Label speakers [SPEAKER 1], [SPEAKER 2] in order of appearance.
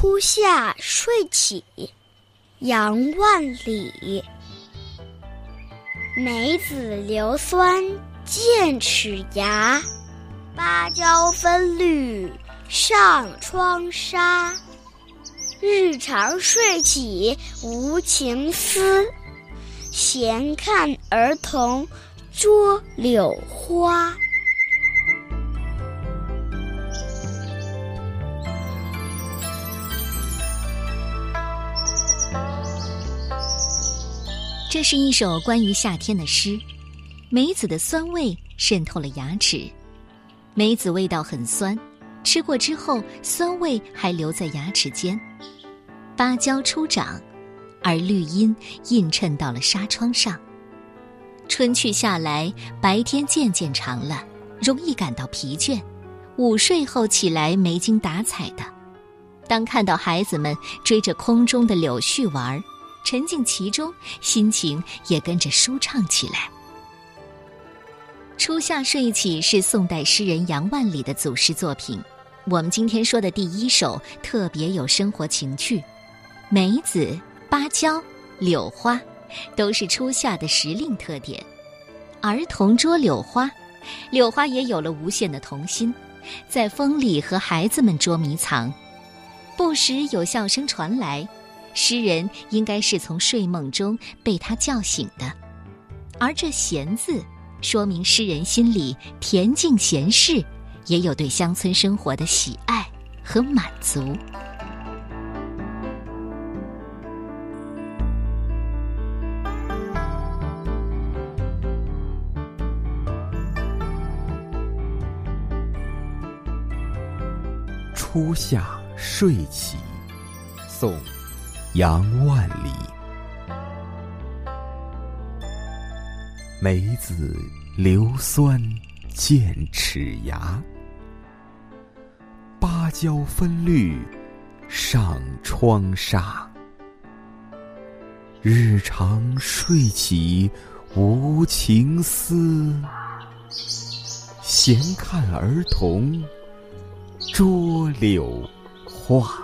[SPEAKER 1] 初夏睡起，杨万里。梅子硫酸剑齿牙，芭蕉分绿上窗纱。日长睡起无情思，闲看儿童捉柳花。
[SPEAKER 2] 这是一首关于夏天的诗。梅子的酸味渗透了牙齿，梅子味道很酸，吃过之后酸味还留在牙齿间。芭蕉初长，而绿荫映衬到了纱窗上。春去夏来，白天渐渐长了，容易感到疲倦。午睡后起来没精打采的。当看到孩子们追着空中的柳絮玩儿。沉浸其中，心情也跟着舒畅起来。初夏睡起是宋代诗人杨万里的祖诗作品。我们今天说的第一首特别有生活情趣，梅子、芭蕉、柳花，都是初夏的时令特点。儿童捉柳花，柳花也有了无限的童心，在风里和孩子们捉迷藏，不时有笑声传来。诗人应该是从睡梦中被他叫醒的，而这“闲”字，说明诗人心里恬静闲适，也有对乡村生活的喜爱和满足。
[SPEAKER 3] 初夏睡起，宋。杨万里，梅子硫酸剑齿牙，芭蕉分绿上窗纱。日长睡起无情思，闲看儿童捉柳花。